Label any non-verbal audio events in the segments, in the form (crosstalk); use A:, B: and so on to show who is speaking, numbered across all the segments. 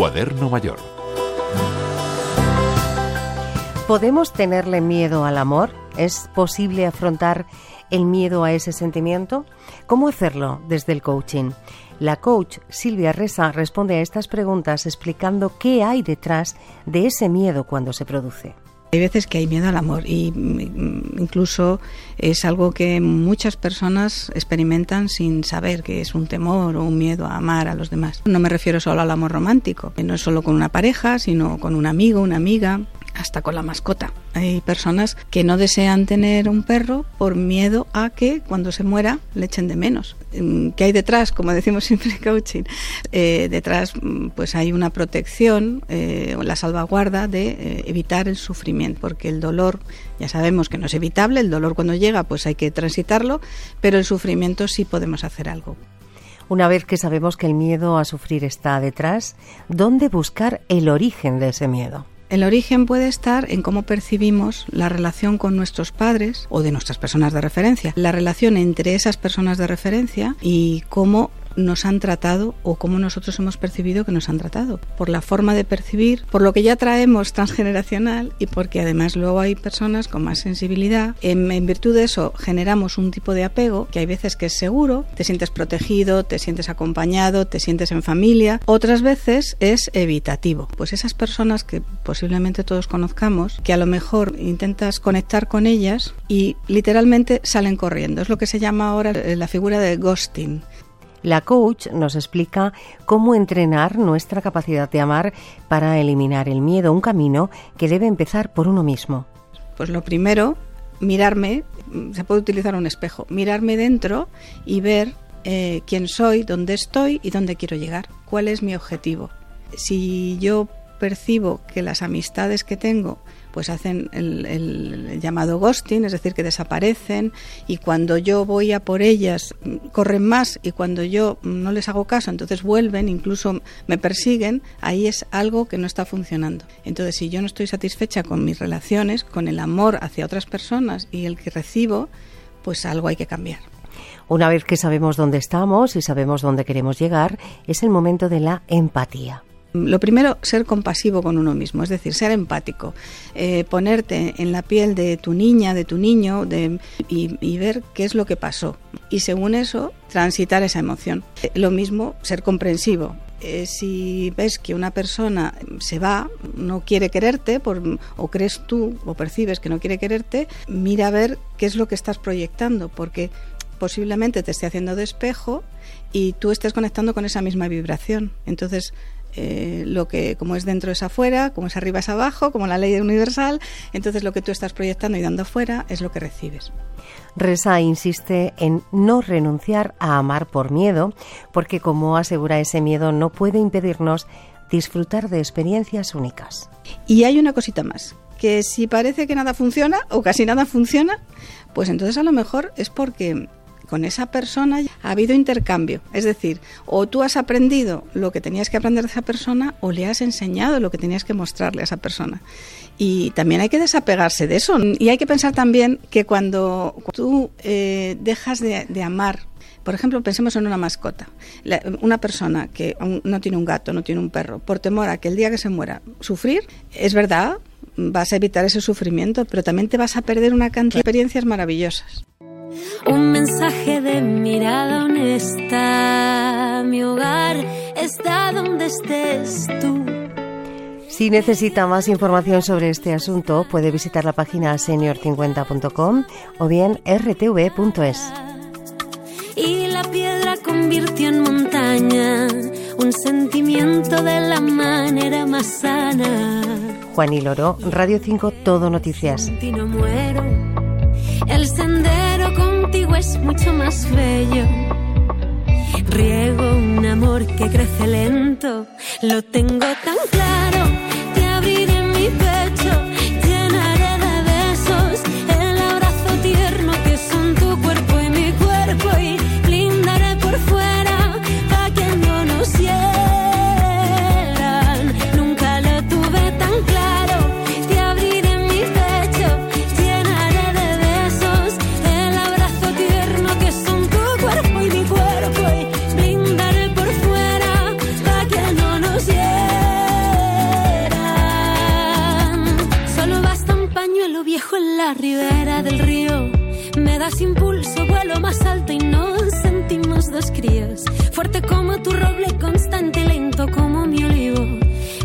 A: Cuaderno Mayor.
B: ¿Podemos tenerle miedo al amor? ¿Es posible afrontar el miedo a ese sentimiento? ¿Cómo hacerlo desde el coaching? La coach Silvia Reza responde a estas preguntas explicando qué hay detrás de ese miedo cuando se produce.
C: Hay veces que hay miedo al amor y mm, incluso es algo que muchas personas experimentan sin saber que es un temor o un miedo a amar a los demás. No me refiero solo al amor romántico, no es solo con una pareja, sino con un amigo, una amiga, hasta con la mascota. Hay personas que no desean tener un perro por miedo a que cuando se muera le echen de menos. Mm, ¿Qué hay detrás? Como decimos (laughs) siempre en coaching, eh, detrás mm, pues hay una protección eh, o la salvaguarda de eh, evitar el sufrimiento, porque el dolor ya sabemos que no es evitable, el dolor cuando llega pues hay que transitarlo, pero el sufrimiento sí podemos hacer algo.
B: Una vez que sabemos que el miedo a sufrir está detrás, ¿dónde buscar el origen de ese miedo?
C: El origen puede estar en cómo percibimos la relación con nuestros padres o de nuestras personas de referencia, la relación entre esas personas de referencia y cómo nos han tratado o cómo nosotros hemos percibido que nos han tratado, por la forma de percibir, por lo que ya traemos transgeneracional y porque además luego hay personas con más sensibilidad. En, en, virtud de eso generamos un tipo de apego que hay veces que es seguro, te sientes protegido, te sientes acompañado, te sientes en familia, otras veces es evitativo. Pues esas personas que posiblemente todos conozcamos, que a lo mejor intentas conectar con ellas y literalmente salen corriendo. Es lo que se llama ahora la figura de ghosting.
B: La coach nos explica cómo entrenar nuestra capacidad de amar para eliminar el miedo, un camino que debe empezar por uno mismo.
C: Pues lo primero, mirarme, se puede utilizar un espejo, mirarme dentro y ver eh, quién soy, dónde estoy y dónde quiero llegar, cuál es mi objetivo. Si yo percibo que las amistades que tengo pues hacen el, llamado ghosting, es decir, que desaparecen y cuando yo voy a por ellas corren más y cuando yo no les hago caso, entonces vuelven, incluso me persiguen, ahí es algo que no está funcionando. Entonces, si yo no estoy satisfecha con mis relaciones, con el amor hacia otras personas y el que recibo, pues algo hay que cambiar.
B: Una vez que sabemos dónde estamos y sabemos dónde queremos llegar, es el momento de la empatía.
C: Lo primero, ser compasivo con uno mismo, es decir, ser empático, eh, ponerte en la piel de tu niña, de tu niño y, ver qué es lo que pasó. Y según eso, transitar esa emoción. Eh, lo mismo, ser comprensivo. Eh, si ves que una persona se va, no quiere quererte, por, o crees tú o percibes que no quiere quererte, mira a ver qué es lo que estás proyectando, porque posiblemente te esté haciendo de espejo y tú estés conectando con esa misma vibración. Entonces, eh, lo que como es dentro es afuera, como es arriba es abajo, como la ley universal, entonces lo que tú estás proyectando y dando afuera es lo que recibes.
B: Reza insiste en no renunciar a amar por miedo, porque como asegura ese miedo no puede impedirnos disfrutar de experiencias únicas.
C: Y hay una cosita más, que si parece que nada funciona o casi nada funciona, pues entonces a lo mejor es porque con esa persona ha habido intercambio. Es decir, o tú has aprendido lo que tenías que aprender de esa persona o le has enseñado lo que tenías que mostrarle a esa persona. Y también hay que desapegarse de eso. Y hay que pensar también que cuando tú eh, dejas de, amar por ejemplo, pensemos en una mascota. una persona que no tiene un gato, no tiene un perro, por temor a que el día que se muera sufrir, es verdad, vas a evitar ese sufrimiento, pero también te vas a perder una cantidad de experiencias maravillosas
D: un mensaje de mirada honesta. Mi hogar está donde estés tú.
B: Si necesita más información sobre este asunto, puede visitar la página senior50.com o bien rtv.es.
D: Y la piedra convirtió en montaña un sentimiento de la manera más sana.
B: Juan y Loro, Radio 5, Todo Noticias.
D: El sendero contigo es mucho más bello. Riego un amor que crece lento, lo tengo tan claro, te abriré mi pecho das impulso, vuelo más alto y nos sentimos dos críos. Fuerte como tu roble, constante y lento como mi olivo.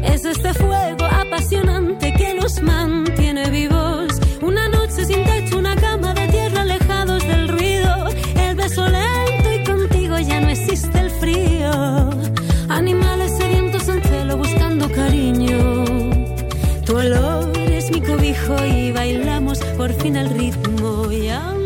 D: Es este fuego apasionante que nos mantiene vivos. Una noche sin techo, una cama de tierra alejados del ruido. El beso lento y contigo ya no existe el frío. Animales sedientos en celo buscando cariño. Tu olor es mi cobijo y bailamos por fin al ritmo y a